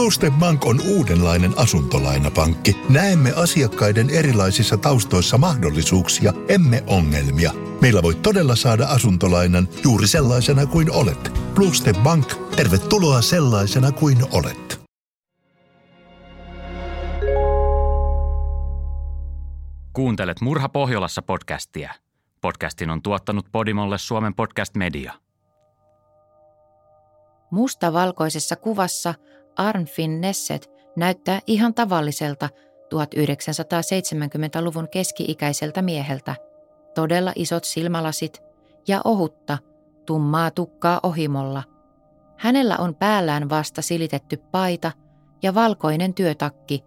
Bluestep Bank on uudenlainen asuntolainapankki. Näemme asiakkaiden erilaisissa taustoissa mahdollisuuksia, emme ongelmia. Meillä voi todella saada asuntolainan juuri sellaisena kuin olet. Bluestep Bank, tervetuloa sellaisena kuin olet. Kuuntelet Murha Pohjolassa podcastia. Podcastin on tuottanut Podimolle Suomen podcast media. Mustavalkoisessa kuvassa Arnfinn Nesset näyttää ihan tavalliselta 1970-luvun keski-ikäiseltä mieheltä. Todella isot silmälasit ja ohutta, tummaa tukkaa ohimolla. Hänellä on päällään vasta silitetty paita ja valkoinen työtakki,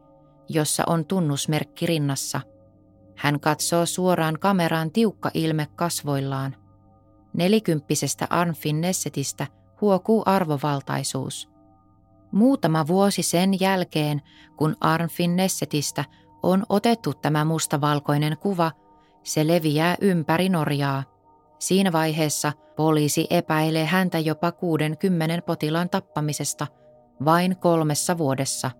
jossa on tunnusmerkki rinnassa. Hän katsoo suoraan kameraan tiukka ilme kasvoillaan. Nelikymppisestä Arnfin Nessetistä huokuu arvovaltaisuus. Muutama vuosi sen jälkeen, kun Arnfin Nessetistä on otettu tämä mustavalkoinen kuva, se leviää ympäri Norjaa. Siinä vaiheessa poliisi epäilee häntä jopa 60 potilaan tappamisesta vain kolmessa vuodessa.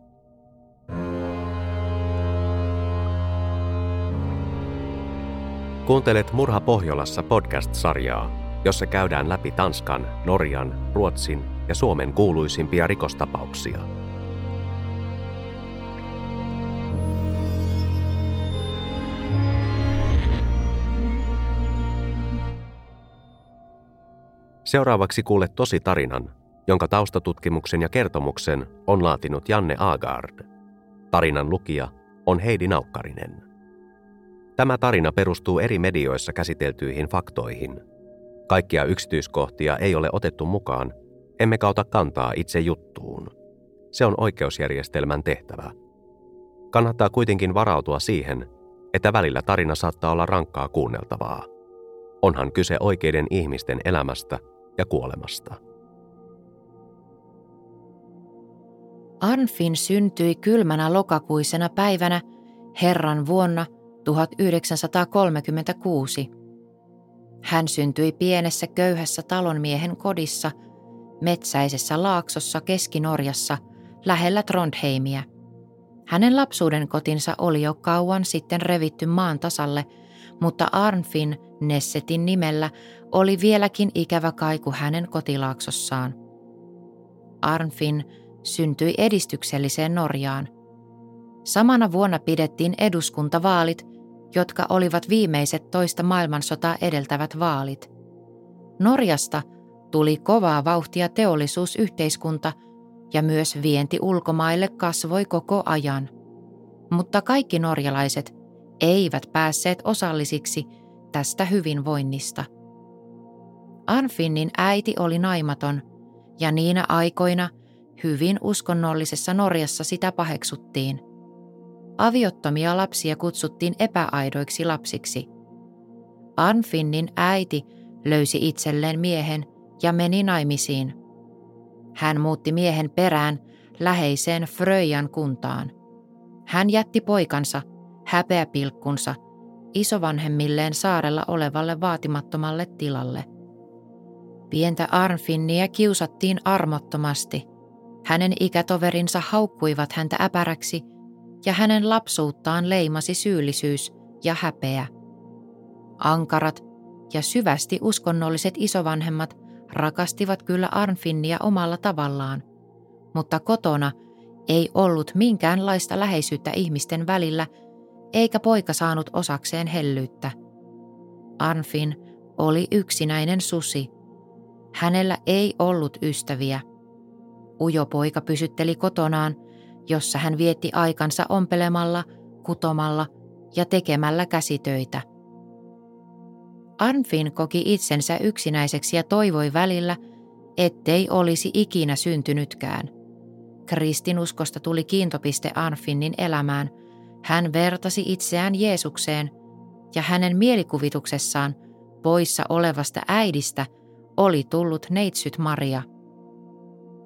Kuuntelet Murha Pohjolassa podcast-sarjaa, jossa käydään läpi Tanskan, Norjan, Ruotsin ja Suomen kuuluisimpia rikostapauksia. Seuraavaksi kuulet tosi tarinan, jonka taustatutkimuksen ja kertomuksen on laatinut Janne Agard. Tarinan lukija on Heidi Naukkarinen. Tämä tarina perustuu eri medioissa käsiteltyihin faktoihin. Kaikkia yksityiskohtia ei ole otettu mukaan, emme ota kantaa itse juttuun. Se on oikeusjärjestelmän tehtävä. Kannattaa kuitenkin varautua siihen, että välillä tarina saattaa olla rankkaa kuunneltavaa. Onhan kyse oikeiden ihmisten elämästä ja kuolemasta. Arnfin syntyi kylmänä lokakuisena päivänä Herran vuonna 1936. Hän syntyi pienessä köyhässä talonmiehen kodissa – metsäisessä laaksossa Keski-Norjassa lähellä Trondheimia. Hänen lapsuuden kotinsa oli jo kauan sitten revitty maan tasalle, mutta Arnfin Nessetin nimellä oli vieläkin ikävä kaiku hänen kotilaaksossaan. Arnfin syntyi edistykselliseen Norjaan. Samana vuonna pidettiin eduskuntavaalit, jotka olivat viimeiset toista maailmansotaa edeltävät vaalit. Norjasta – tuli kovaa vauhtia teollisuusyhteiskunta ja myös vienti ulkomaille kasvoi koko ajan. Mutta kaikki norjalaiset eivät päässeet osallisiksi tästä hyvinvoinnista. Anfinnin äiti oli naimaton ja niinä aikoina hyvin uskonnollisessa Norjassa sitä paheksuttiin. Aviottomia lapsia kutsuttiin epäaidoiksi lapsiksi. Anfinnin äiti löysi itselleen miehen, ja meni naimisiin. Hän muutti miehen perään läheiseen Fröjan kuntaan. Hän jätti poikansa, häpeäpilkkunsa, isovanhemmilleen saarella olevalle vaatimattomalle tilalle. Pientä Arnfinnia kiusattiin armottomasti. Hänen ikätoverinsa haukkuivat häntä äpäräksi ja hänen lapsuuttaan leimasi syyllisyys ja häpeä. Ankarat ja syvästi uskonnolliset isovanhemmat rakastivat kyllä Arnfinnia omalla tavallaan, mutta kotona ei ollut minkäänlaista läheisyyttä ihmisten välillä, eikä poika saanut osakseen hellyyttä. Arnfin oli yksinäinen susi. Hänellä ei ollut ystäviä. Ujo poika pysytteli kotonaan, jossa hän vietti aikansa ompelemalla, kutomalla ja tekemällä käsitöitä – Arnfin koki itsensä yksinäiseksi ja toivoi välillä, ettei olisi ikinä syntynytkään. Kristinuskosta tuli kiintopiste Arnfinnin elämään. Hän vertasi itseään Jeesukseen ja hänen mielikuvituksessaan poissa olevasta äidistä oli tullut neitsyt Maria.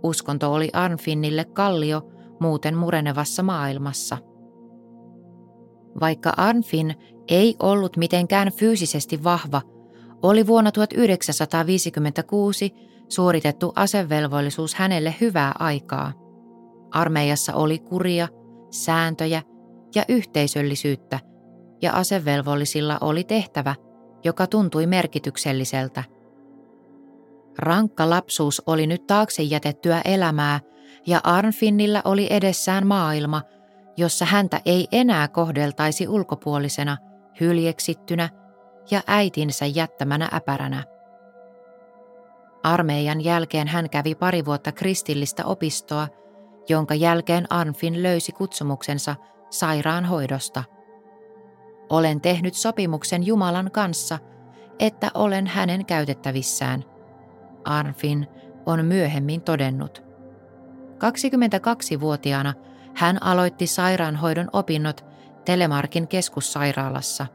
Uskonto oli Arnfinnille kallio muuten murenevassa maailmassa. Vaikka Arnfin ei ollut mitenkään fyysisesti vahva, oli vuonna 1956 suoritettu asevelvollisuus hänelle hyvää aikaa. Armeijassa oli kuria, sääntöjä ja yhteisöllisyyttä, ja asevelvollisilla oli tehtävä, joka tuntui merkitykselliseltä. Rankka lapsuus oli nyt taakse jätettyä elämää, ja Arnfinnillä oli edessään maailma, jossa häntä ei enää kohdeltaisi ulkopuolisena, hyljeksittynä ja äitinsä jättämänä äpäränä. Armeijan jälkeen hän kävi pari vuotta kristillistä opistoa, jonka jälkeen Arnfin löysi kutsumuksensa sairaanhoidosta. Olen tehnyt sopimuksen Jumalan kanssa, että olen hänen käytettävissään. Arnfin on myöhemmin todennut. 22-vuotiaana hän aloitti sairaanhoidon opinnot Telemarkin keskussairaalassa.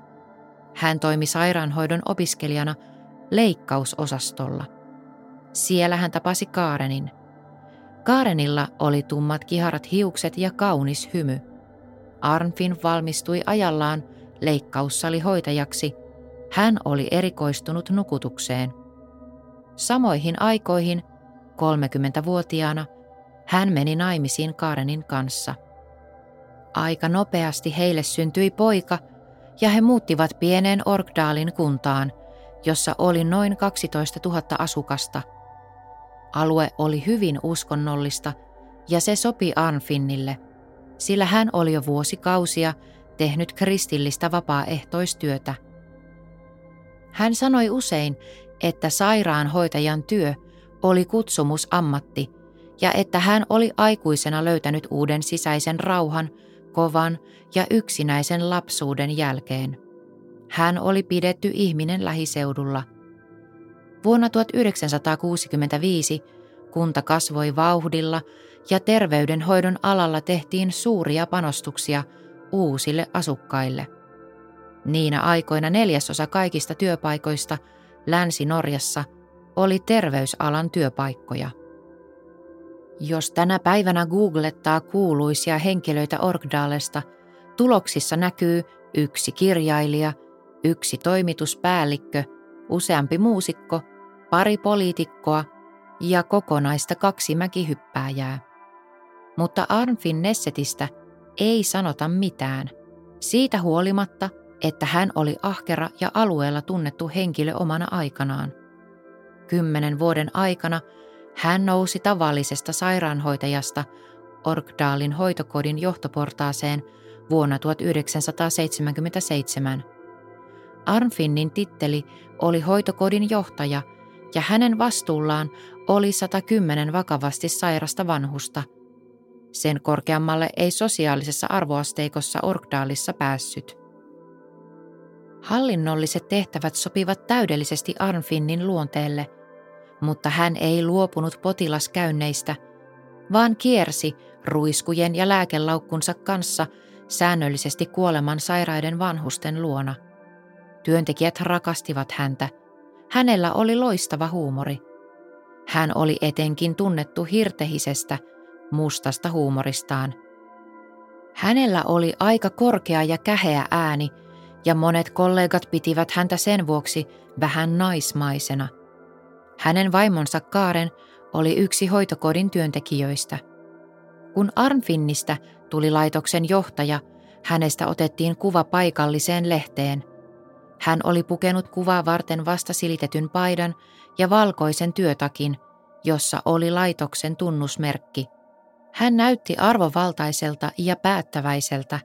Hän toimi sairaanhoidon opiskelijana leikkausosastolla. Siellä hän tapasi Kaarenin. Kaarenilla oli tummat kiharat hiukset ja kaunis hymy. Arnfin valmistui ajallaan leikkaussalihoitajaksi. Hän oli erikoistunut nukutukseen. Samoihin aikoihin, 30-vuotiaana, hän meni naimisiin Kaarenin kanssa. Aika nopeasti heille syntyi poika ja he muuttivat pieneen Orkdaalin kuntaan, jossa oli noin 12 000 asukasta. Alue oli hyvin uskonnollista ja se sopi Arnfinnille, sillä hän oli jo vuosikausia tehnyt kristillistä vapaaehtoistyötä. Hän sanoi usein, että sairaanhoitajan työ oli kutsumusammatti – ja että hän oli aikuisena löytänyt uuden sisäisen rauhan, kovan ja yksinäisen lapsuuden jälkeen. Hän oli pidetty ihminen lähiseudulla. Vuonna 1965 kunta kasvoi vauhdilla ja terveydenhoidon alalla tehtiin suuria panostuksia uusille asukkaille. Niinä aikoina neljäsosa kaikista työpaikoista Länsi-Norjassa oli terveysalan työpaikkoja. Jos tänä päivänä googlettaa kuuluisia henkilöitä Orkdalesta, tuloksissa näkyy yksi kirjailija, yksi toimituspäällikkö, useampi muusikko, pari poliitikkoa ja kokonaista kaksi mäkihyppääjää. Mutta Arnfin Nessetistä ei sanota mitään. Siitä huolimatta, että hän oli ahkera ja alueella tunnettu henkilö omana aikanaan. Kymmenen vuoden aikana hän nousi tavallisesta sairaanhoitajasta Orkdaalin hoitokodin johtoportaaseen vuonna 1977. Arnfinnin titteli oli hoitokodin johtaja ja hänen vastuullaan oli 110 vakavasti sairasta vanhusta. Sen korkeammalle ei sosiaalisessa arvoasteikossa Orkdaalissa päässyt. Hallinnolliset tehtävät sopivat täydellisesti Arnfinnin luonteelle – mutta hän ei luopunut potilaskäynneistä, vaan kiersi ruiskujen ja lääkelaukkunsa kanssa säännöllisesti kuoleman sairaiden vanhusten luona. Työntekijät rakastivat häntä. Hänellä oli loistava huumori. Hän oli etenkin tunnettu hirtehisestä, mustasta huumoristaan. Hänellä oli aika korkea ja käheä ääni, ja monet kollegat pitivät häntä sen vuoksi vähän naismaisena – hänen vaimonsa Kaaren oli yksi hoitokodin työntekijöistä. Kun Arnfinnistä tuli laitoksen johtaja, hänestä otettiin kuva paikalliseen lehteen. Hän oli pukenut kuvaa varten vasta silitetyn paidan ja valkoisen työtakin, jossa oli laitoksen tunnusmerkki. Hän näytti arvovaltaiselta ja päättäväiseltä.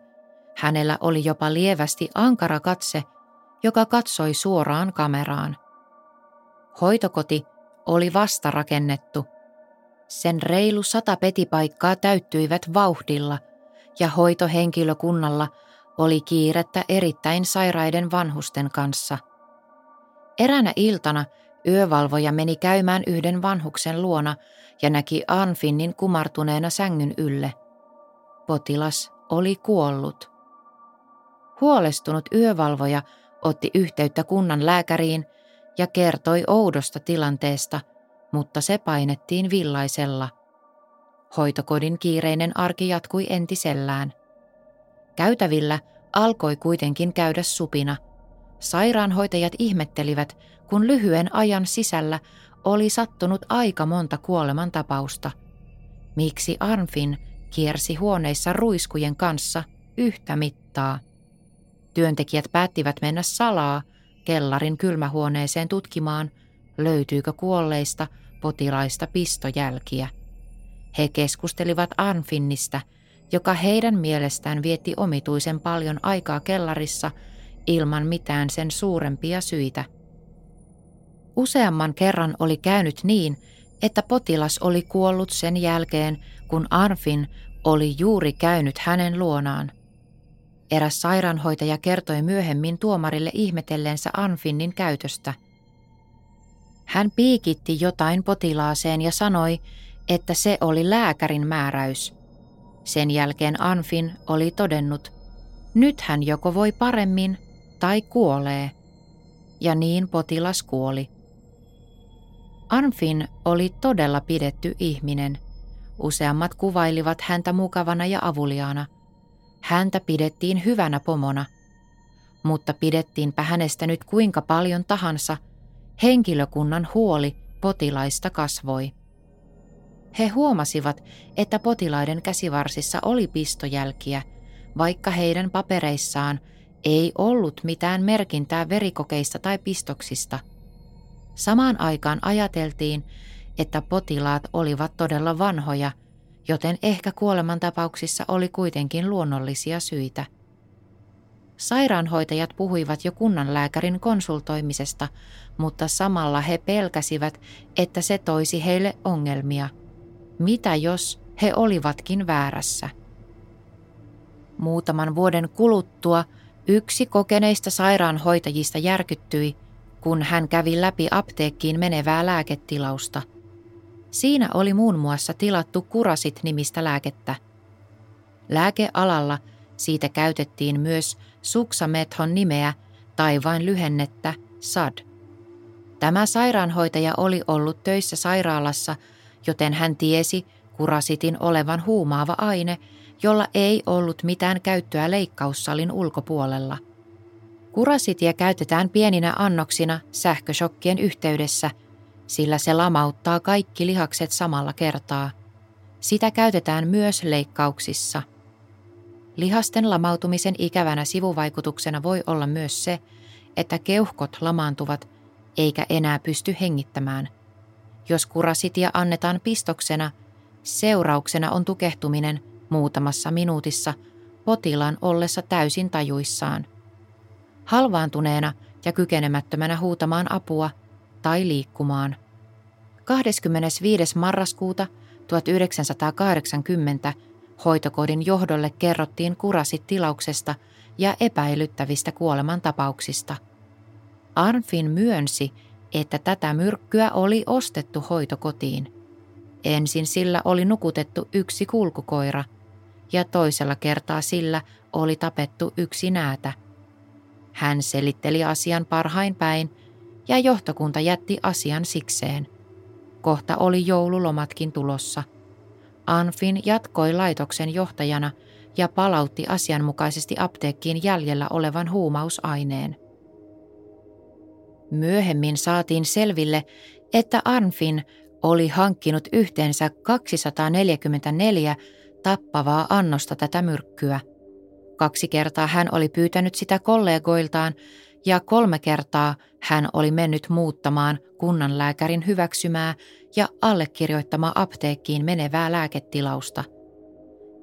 Hänellä oli jopa lievästi ankara katse, joka katsoi suoraan kameraan. Hoitokoti oli vasta rakennettu. Sen reilu sata petipaikkaa täyttyivät vauhdilla ja hoitohenkilökunnalla oli kiirettä erittäin sairaiden vanhusten kanssa. Eränä iltana yövalvoja meni käymään yhden vanhuksen luona ja näki Anfinnin kumartuneena sängyn ylle. Potilas oli kuollut. Huolestunut yövalvoja otti yhteyttä kunnan lääkäriin – ja kertoi oudosta tilanteesta, mutta se painettiin villaisella. Hoitokodin kiireinen arki jatkui entisellään. Käytävillä alkoi kuitenkin käydä supina. Sairaanhoitajat ihmettelivät, kun lyhyen ajan sisällä oli sattunut aika monta kuolemantapausta. Miksi Arnfin kiersi huoneissa ruiskujen kanssa yhtä mittaa. Työntekijät päättivät mennä salaa kellarin kylmähuoneeseen tutkimaan, löytyykö kuolleista potilaista pistojälkiä. He keskustelivat Anfinnistä, joka heidän mielestään vietti omituisen paljon aikaa kellarissa ilman mitään sen suurempia syitä. Useamman kerran oli käynyt niin, että potilas oli kuollut sen jälkeen, kun Arfin oli juuri käynyt hänen luonaan. Eräs sairaanhoitaja kertoi myöhemmin tuomarille ihmetelleensä Anfinnin käytöstä. Hän piikitti jotain potilaaseen ja sanoi, että se oli lääkärin määräys. Sen jälkeen Anfin oli todennut, nyt hän joko voi paremmin tai kuolee. Ja niin potilas kuoli. Anfin oli todella pidetty ihminen. Useammat kuvailivat häntä mukavana ja avuliaana. Häntä pidettiin hyvänä pomona. Mutta pidettiinpä hänestä nyt kuinka paljon tahansa, henkilökunnan huoli potilaista kasvoi. He huomasivat, että potilaiden käsivarsissa oli pistojälkiä, vaikka heidän papereissaan ei ollut mitään merkintää verikokeista tai pistoksista – Samaan aikaan ajateltiin, että potilaat olivat todella vanhoja, joten ehkä kuolemantapauksissa oli kuitenkin luonnollisia syitä. Sairaanhoitajat puhuivat jo kunnanlääkärin konsultoimisesta, mutta samalla he pelkäsivät, että se toisi heille ongelmia. Mitä jos he olivatkin väärässä? Muutaman vuoden kuluttua yksi kokeneista sairaanhoitajista järkyttyi – kun hän kävi läpi apteekkiin menevää lääketilausta. Siinä oli muun muassa tilattu kurasit-nimistä lääkettä. Lääkealalla siitä käytettiin myös suksamethon nimeä tai vain lyhennettä SAD. Tämä sairaanhoitaja oli ollut töissä sairaalassa, joten hän tiesi kurasitin olevan huumaava aine, jolla ei ollut mitään käyttöä leikkaussalin ulkopuolella. Kurasitia käytetään pieninä annoksina sähköshokkien yhteydessä, sillä se lamauttaa kaikki lihakset samalla kertaa. Sitä käytetään myös leikkauksissa. Lihasten lamautumisen ikävänä sivuvaikutuksena voi olla myös se, että keuhkot lamaantuvat eikä enää pysty hengittämään. Jos kurasitia annetaan pistoksena, seurauksena on tukehtuminen muutamassa minuutissa potilaan ollessa täysin tajuissaan – halvaantuneena ja kykenemättömänä huutamaan apua tai liikkumaan. 25. marraskuuta 1980 hoitokodin johdolle kerrottiin kurasit tilauksesta ja epäilyttävistä kuolemantapauksista. Arnfin myönsi, että tätä myrkkyä oli ostettu hoitokotiin. Ensin sillä oli nukutettu yksi kulkukoira ja toisella kertaa sillä oli tapettu yksi näätä – hän selitteli asian parhain päin ja johtokunta jätti asian sikseen. Kohta oli joululomatkin tulossa. Anfin jatkoi laitoksen johtajana ja palautti asianmukaisesti apteekkiin jäljellä olevan huumausaineen. Myöhemmin saatiin selville, että Anfin oli hankkinut yhteensä 244 tappavaa annosta tätä myrkkyä – Kaksi kertaa hän oli pyytänyt sitä kollegoiltaan ja kolme kertaa hän oli mennyt muuttamaan kunnanlääkärin hyväksymää ja allekirjoittamaa apteekkiin menevää lääketilausta.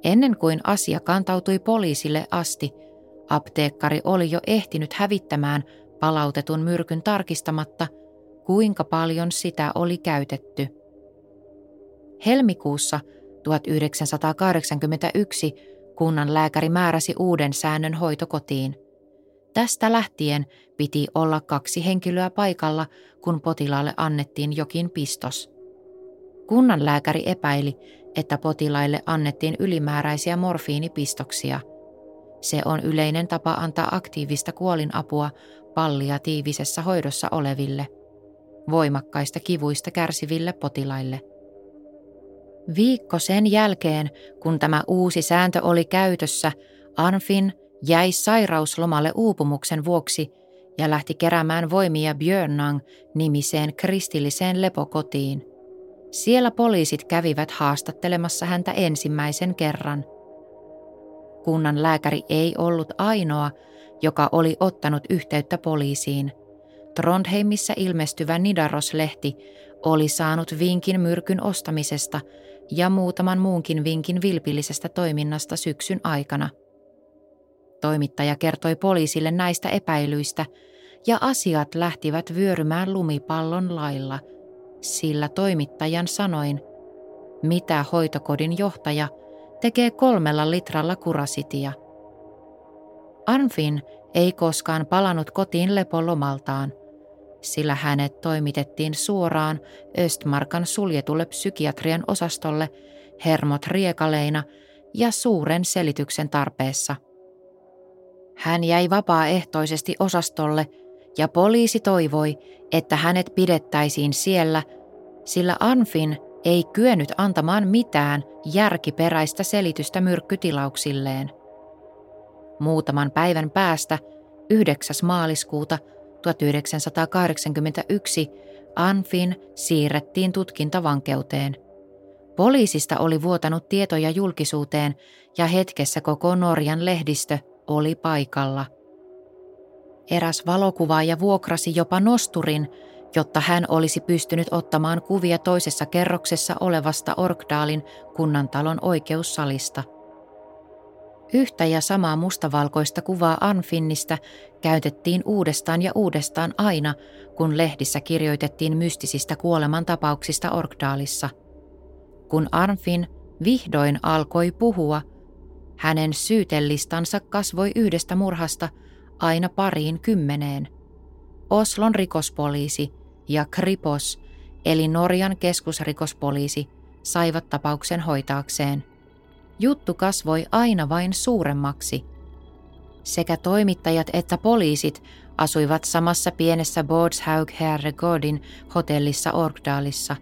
Ennen kuin asia kantautui poliisille asti, apteekkari oli jo ehtinyt hävittämään palautetun myrkyn tarkistamatta, kuinka paljon sitä oli käytetty. Helmikuussa 1981 Kunnan lääkäri määräsi uuden säännön hoitokotiin. Tästä lähtien piti olla kaksi henkilöä paikalla, kun potilaalle annettiin jokin pistos. Kunnan lääkäri epäili, että potilaille annettiin ylimääräisiä morfiinipistoksia. Se on yleinen tapa antaa aktiivista kuolinapua palliatiivisessa hoidossa oleville, voimakkaista kivuista kärsiville potilaille – Viikko sen jälkeen, kun tämä uusi sääntö oli käytössä, Anfin jäi sairauslomalle uupumuksen vuoksi ja lähti keräämään voimia Björnang nimiseen kristilliseen lepokotiin. Siellä poliisit kävivät haastattelemassa häntä ensimmäisen kerran. Kunnan lääkäri ei ollut ainoa, joka oli ottanut yhteyttä poliisiin. Trondheimissa ilmestyvä Nidaros-lehti oli saanut vinkin myrkyn ostamisesta ja muutaman muunkin vinkin vilpillisestä toiminnasta syksyn aikana. Toimittaja kertoi poliisille näistä epäilyistä ja asiat lähtivät vyörymään lumipallon lailla, sillä toimittajan sanoin, mitä hoitokodin johtaja tekee kolmella litralla kurasitia. Arnfin ei koskaan palannut kotiin lepolomaltaan – sillä hänet toimitettiin suoraan Östmarkan suljetulle psykiatrian osastolle hermot riekaleina ja suuren selityksen tarpeessa. Hän jäi vapaaehtoisesti osastolle ja poliisi toivoi, että hänet pidettäisiin siellä, sillä Anfin ei kyennyt antamaan mitään järkiperäistä selitystä myrkkytilauksilleen. Muutaman päivän päästä, 9. maaliskuuta 1981 Anfin siirrettiin tutkintavankeuteen. Poliisista oli vuotanut tietoja julkisuuteen ja hetkessä koko Norjan lehdistö oli paikalla. Eräs valokuvaaja vuokrasi jopa nosturin, jotta hän olisi pystynyt ottamaan kuvia toisessa kerroksessa olevasta Orkdaalin kunnantalon oikeussalista – Yhtä ja samaa mustavalkoista kuvaa Anfinnistä käytettiin uudestaan ja uudestaan aina, kun lehdissä kirjoitettiin mystisistä kuolemantapauksista Orkdaalissa. Kun Arnfin vihdoin alkoi puhua, hänen syytellistansa kasvoi yhdestä murhasta aina pariin kymmeneen. Oslon rikospoliisi ja Kripos, eli Norjan keskusrikospoliisi, saivat tapauksen hoitaakseen – Juttu kasvoi aina vain suuremmaksi. Sekä toimittajat että poliisit asuivat samassa pienessä Bådshaug Herregårdin hotellissa Orkdalissa.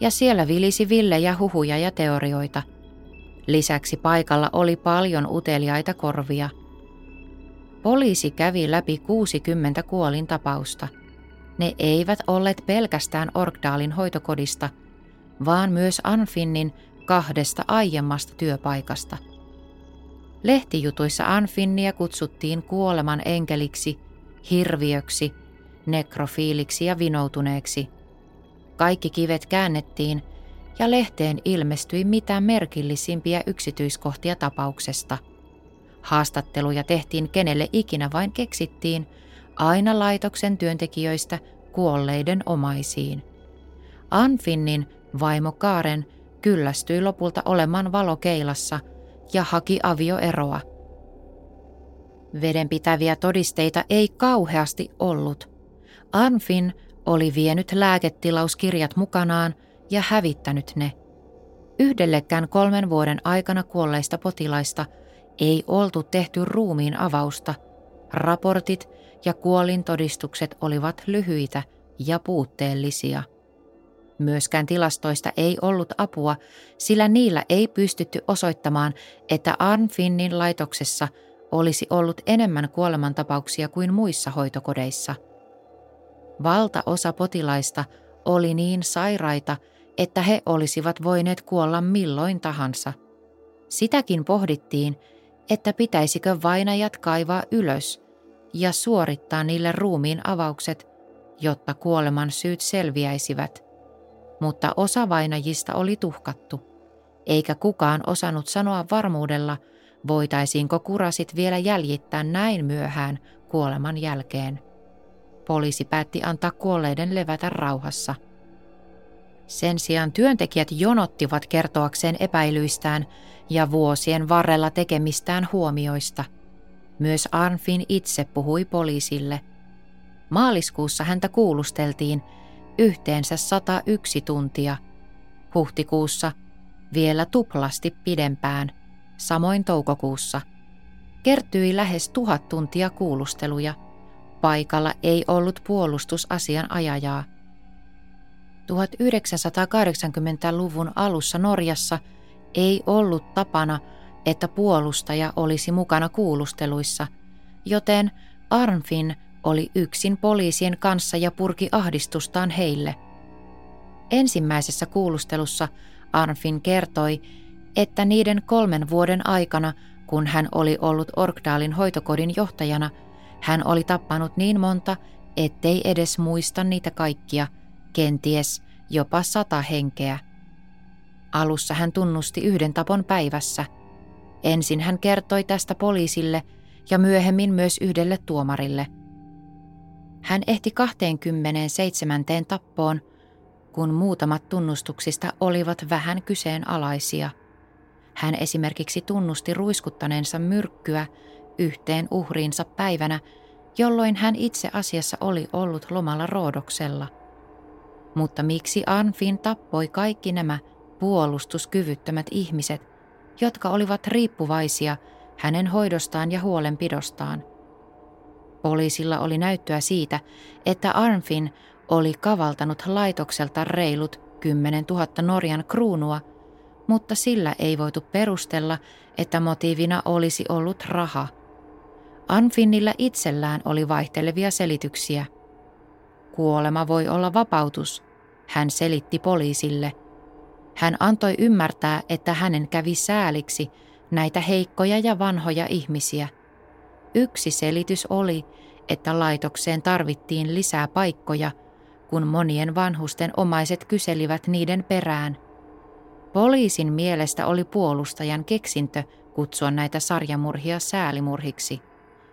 Ja siellä vilisi villejä huhuja ja teorioita. Lisäksi paikalla oli paljon uteliaita korvia. Poliisi kävi läpi 60 kuolintapausta. Ne eivät olleet pelkästään Orkdalin hoitokodista, vaan myös Anfinnin kahdesta aiemmasta työpaikasta. Lehtijutuissa Anfinnia kutsuttiin kuoleman enkeliksi, hirviöksi, nekrofiiliksi ja vinoutuneeksi. Kaikki kivet käännettiin ja lehteen ilmestyi mitä merkillisimpiä yksityiskohtia tapauksesta. Haastatteluja tehtiin kenelle ikinä vain keksittiin, aina laitoksen työntekijöistä kuolleiden omaisiin. Anfinnin vaimo Kaaren kyllästyi lopulta olemaan valokeilassa ja haki avioeroa. Vedenpitäviä todisteita ei kauheasti ollut. Anfin oli vienyt lääketilauskirjat mukanaan ja hävittänyt ne. Yhdellekään kolmen vuoden aikana kuolleista potilaista ei oltu tehty ruumiin avausta. Raportit ja kuolintodistukset olivat lyhyitä ja puutteellisia. Myöskään tilastoista ei ollut apua, sillä niillä ei pystytty osoittamaan, että Arnfinnin laitoksessa olisi ollut enemmän kuolemantapauksia kuin muissa hoitokodeissa. Valtaosa potilaista oli niin sairaita, että he olisivat voineet kuolla milloin tahansa. Sitäkin pohdittiin, että pitäisikö vainajat kaivaa ylös ja suorittaa niille ruumiin avaukset, jotta kuoleman syyt selviäisivät – mutta osa vainajista oli tuhkattu, eikä kukaan osannut sanoa varmuudella, voitaisiinko kurasit vielä jäljittää näin myöhään kuoleman jälkeen. Poliisi päätti antaa kuolleiden levätä rauhassa. Sen sijaan työntekijät jonottivat kertoakseen epäilyistään ja vuosien varrella tekemistään huomioista. Myös Arnfin itse puhui poliisille. Maaliskuussa häntä kuulusteltiin – yhteensä 101 tuntia. Huhtikuussa vielä tuplasti pidempään, samoin toukokuussa. Kertyi lähes tuhat tuntia kuulusteluja. Paikalla ei ollut puolustusasian ajajaa. 1980-luvun alussa Norjassa ei ollut tapana, että puolustaja olisi mukana kuulusteluissa, joten Arnfin oli yksin poliisien kanssa ja purki ahdistustaan heille. Ensimmäisessä kuulustelussa Arnfin kertoi, että niiden kolmen vuoden aikana, kun hän oli ollut Orkdalin hoitokodin johtajana, hän oli tappanut niin monta, ettei edes muista niitä kaikkia, kenties jopa sata henkeä. Alussa hän tunnusti yhden tapon päivässä. Ensin hän kertoi tästä poliisille ja myöhemmin myös yhdelle tuomarille. Hän ehti 27 tappoon, kun muutamat tunnustuksista olivat vähän kyseenalaisia. Hän esimerkiksi tunnusti ruiskuttaneensa myrkkyä yhteen uhriinsa päivänä, jolloin hän itse asiassa oli ollut lomalla Roodoksella. Mutta miksi Anfin tappoi kaikki nämä puolustuskyvyttömät ihmiset, jotka olivat riippuvaisia hänen hoidostaan ja huolenpidostaan? Poliisilla oli näyttöä siitä, että Arnfin oli kavaltanut laitokselta reilut 10 000 Norjan kruunua, mutta sillä ei voitu perustella, että motiivina olisi ollut raha. Anfinnillä itsellään oli vaihtelevia selityksiä. Kuolema voi olla vapautus, hän selitti poliisille. Hän antoi ymmärtää, että hänen kävi sääliksi näitä heikkoja ja vanhoja ihmisiä. Yksi selitys oli, että laitokseen tarvittiin lisää paikkoja – kun monien vanhusten omaiset kyselivät niiden perään. Poliisin mielestä oli puolustajan keksintö kutsua näitä sarjamurhia säälimurhiksi,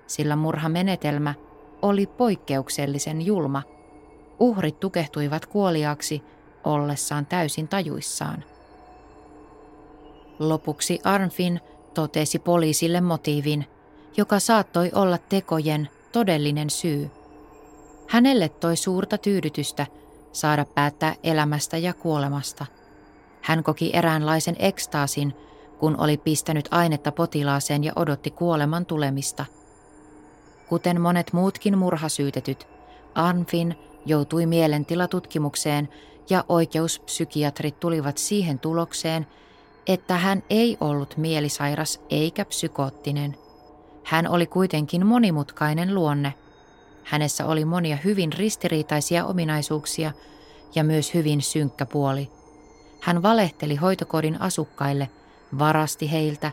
sillä murhamenetelmä oli poikkeuksellisen julma. Uhrit tukehtuivat kuoliaksi ollessaan täysin tajuissaan. Lopuksi Arnfin totesi poliisille motiivin, joka saattoi olla tekojen todellinen syy – Hänelle toi suurta tyydytystä saada päättää elämästä ja kuolemasta. Hän koki eräänlaisen ekstaasin, kun oli pistänyt ainetta potilaaseen ja odotti kuoleman tulemista. Kuten monet muutkin murhasyytetyt, Anfin joutui mielentilatutkimukseen ja oikeuspsykiatrit tulivat siihen tulokseen, että hän ei ollut mielisairas eikä psykoottinen. Hän oli kuitenkin monimutkainen luonne – Hänessä oli monia hyvin ristiriitaisia ominaisuuksia ja myös hyvin synkkä puoli. Hän valehteli hoitokodin asukkaille, varasti heiltä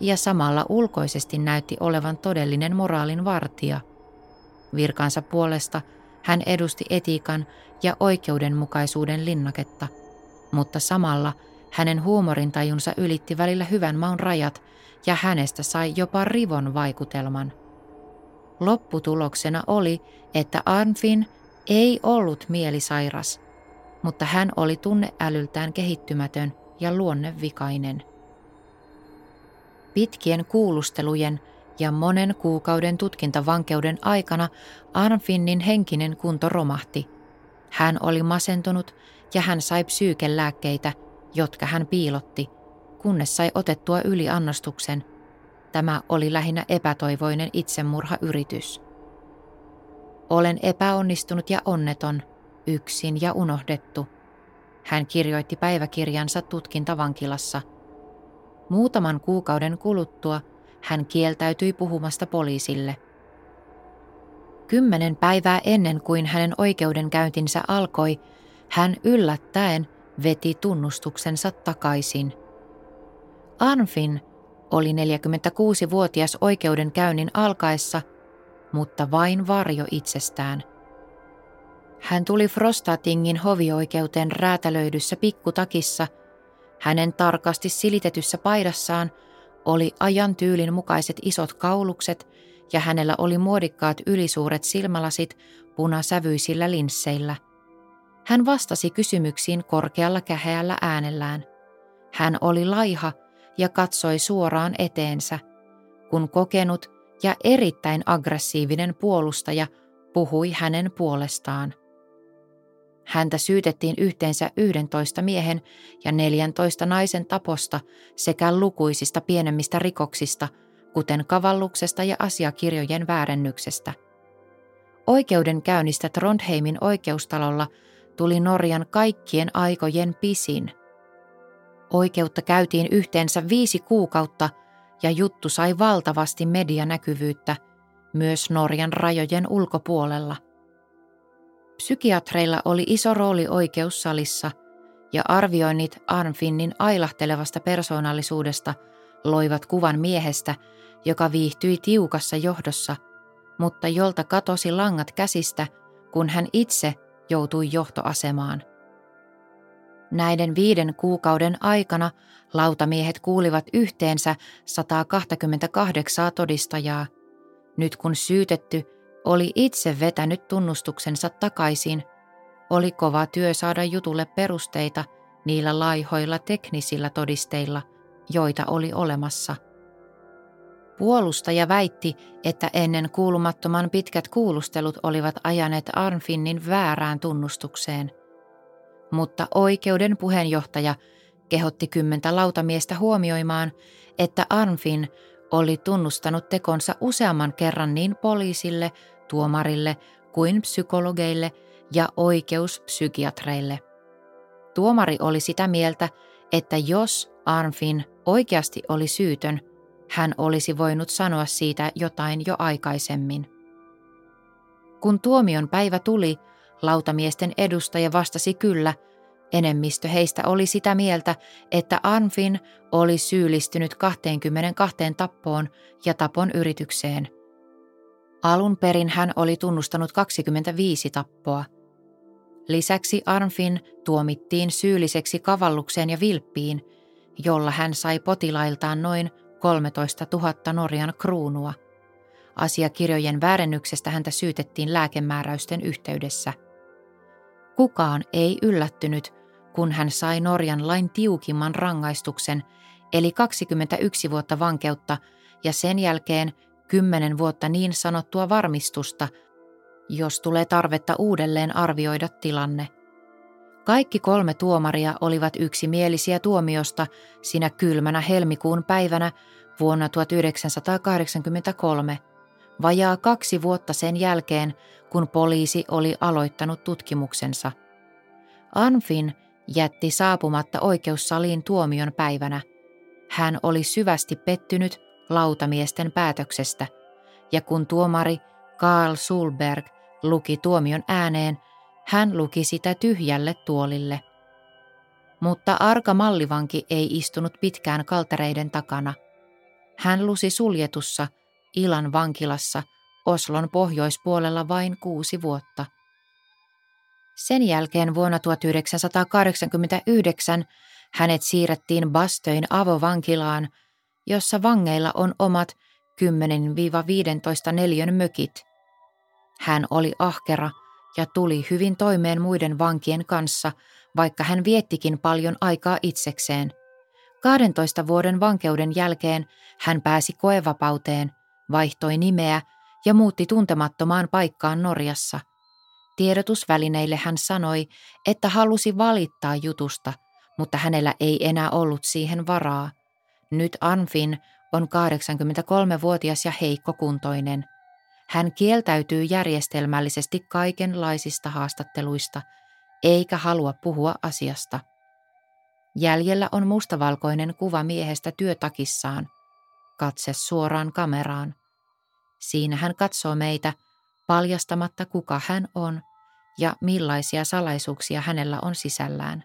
ja samalla ulkoisesti näytti olevan todellinen moraalin vartija. Virkansa puolesta hän edusti etiikan ja oikeudenmukaisuuden linnaketta, mutta samalla hänen huumorintajunsa ylitti välillä hyvän maun rajat ja hänestä sai jopa rivon vaikutelman – Lopputuloksena oli, että Arnfin ei ollut mielisairas, mutta hän oli tunneälyltään kehittymätön ja luonnevikainen. Pitkien kuulustelujen ja monen kuukauden tutkintavankeuden aikana Arnfinnin henkinen kunto romahti. Hän oli masentunut ja hän sai psyykelääkkeitä, jotka hän piilotti, kunnes sai otettua yliannostuksen – Tämä oli lähinnä epätoivoinen itsemurhayritys. Olen epäonnistunut ja onneton, yksin ja unohdettu. Hän kirjoitti päiväkirjansa tutkintavankilassa. Muutaman kuukauden kuluttua hän kieltäytyi puhumasta poliisille. Kymmenen päivää ennen kuin hänen oikeudenkäyntinsä alkoi, hän yllättäen veti tunnustuksensa takaisin. Anfin oli 46-vuotias oikeudenkäynnin alkaessa, mutta vain varjo itsestään. Hän tuli Frostatingin hovioikeuteen räätälöidyssä pikkutakissa. Hänen tarkasti silitetyssä paidassaan oli ajan tyylin mukaiset isot kaulukset ja hänellä oli muodikkaat ylisuuret silmälasit punasävyisillä linsseillä. Hän vastasi kysymyksiin korkealla käheällä äänellään. Hän oli laiha ja katsoi suoraan eteensä, kun kokenut ja erittäin aggressiivinen puolustaja puhui hänen puolestaan. Häntä syytettiin yhteensä 11 miehen ja 14 naisen taposta sekä lukuisista pienemmistä rikoksista, kuten kavalluksesta ja asiakirjojen väärennyksestä. Oikeudenkäynnistä Trondheimin oikeustalolla tuli Norjan kaikkien aikojen pisin – Oikeutta käytiin yhteensä viisi kuukautta ja juttu sai valtavasti medianäkyvyyttä myös Norjan rajojen ulkopuolella. Psykiatreilla oli iso rooli oikeussalissa ja arvioinnit Arnfinnin ailahtelevasta persoonallisuudesta loivat kuvan miehestä, joka viihtyi tiukassa johdossa, mutta jolta katosi langat käsistä, kun hän itse joutui johtoasemaan. Näiden viiden kuukauden aikana lautamiehet kuulivat yhteensä 128 todistajaa. Nyt kun syytetty oli itse vetänyt tunnustuksensa takaisin, oli kova työ saada jutulle perusteita niillä laihoilla teknisillä todisteilla, joita oli olemassa. Puolustaja väitti, että ennen kuulumattoman pitkät kuulustelut olivat ajaneet Arnfinnin väärään tunnustukseen. Mutta oikeuden puheenjohtaja kehotti kymmentä lautamiestä huomioimaan, että Arnfin oli tunnustanut tekonsa useamman kerran niin poliisille, tuomarille kuin psykologeille ja oikeuspsykiatreille. Tuomari oli sitä mieltä, että jos Arnfin oikeasti oli syytön, hän olisi voinut sanoa siitä jotain jo aikaisemmin. Kun tuomion päivä tuli, lautamiesten edustaja vastasi kyllä – Enemmistö heistä oli sitä mieltä, että Arnfin oli syyllistynyt 22 tappoon ja tapon yritykseen. Alun perin hän oli tunnustanut 25 tappoa. Lisäksi Arnfin tuomittiin syylliseksi kavallukseen ja vilppiin, jolla hän sai potilailtaan noin 13 000 Norjan kruunua. Asiakirjojen väärennyksestä häntä syytettiin lääkemääräysten yhteydessä. Kukaan ei yllättynyt, kun hän sai Norjan lain tiukimman rangaistuksen, eli 21 vuotta vankeutta ja sen jälkeen 10 vuotta niin sanottua varmistusta, jos tulee tarvetta uudelleen arvioida tilanne. Kaikki kolme tuomaria olivat yksimielisiä tuomiosta sinä kylmänä helmikuun päivänä vuonna 1983, vajaa kaksi vuotta sen jälkeen, kun poliisi oli aloittanut tutkimuksensa. Anfin jätti saapumatta oikeussaliin tuomion päivänä. Hän oli syvästi pettynyt lautamiesten päätöksestä, ja kun tuomari Karl Sulberg luki tuomion ääneen, hän luki sitä tyhjälle tuolille. Mutta arka mallivanki ei istunut pitkään kaltereiden takana. Hän lusi suljetussa, Ilan vankilassa, Oslon pohjoispuolella vain kuusi vuotta – sen jälkeen vuonna 1989 hänet siirrettiin Bastöin avovankilaan, jossa vangeilla on omat 10-15 neljön mökit. Hän oli ahkera ja tuli hyvin toimeen muiden vankien kanssa, vaikka hän viettikin paljon aikaa itsekseen. 12 vuoden vankeuden jälkeen hän pääsi koevapauteen, vaihtoi nimeä ja muutti tuntemattomaan paikkaan Norjassa – Tiedotusvälineille hän sanoi, että halusi valittaa jutusta, mutta hänellä ei enää ollut siihen varaa. Nyt Anfin on 83-vuotias ja heikkokuntoinen. Hän kieltäytyy järjestelmällisesti kaikenlaisista haastatteluista, eikä halua puhua asiasta. Jäljellä on mustavalkoinen kuva miehestä työtakissaan, katse suoraan kameraan. Siinä hän katsoo meitä, paljastamatta kuka hän on ja millaisia salaisuuksia hänellä on sisällään.